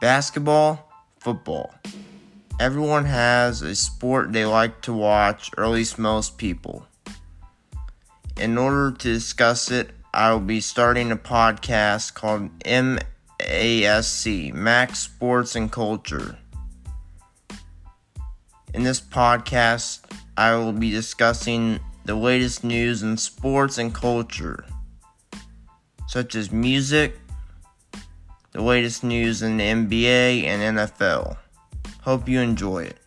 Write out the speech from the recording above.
Basketball, football. Everyone has a sport they like to watch, or at least most people. In order to discuss it, I will be starting a podcast called MASC, Max Sports and Culture. In this podcast, I will be discussing the latest news in sports and culture, such as music, the latest news in the NBA and NFL. Hope you enjoy it.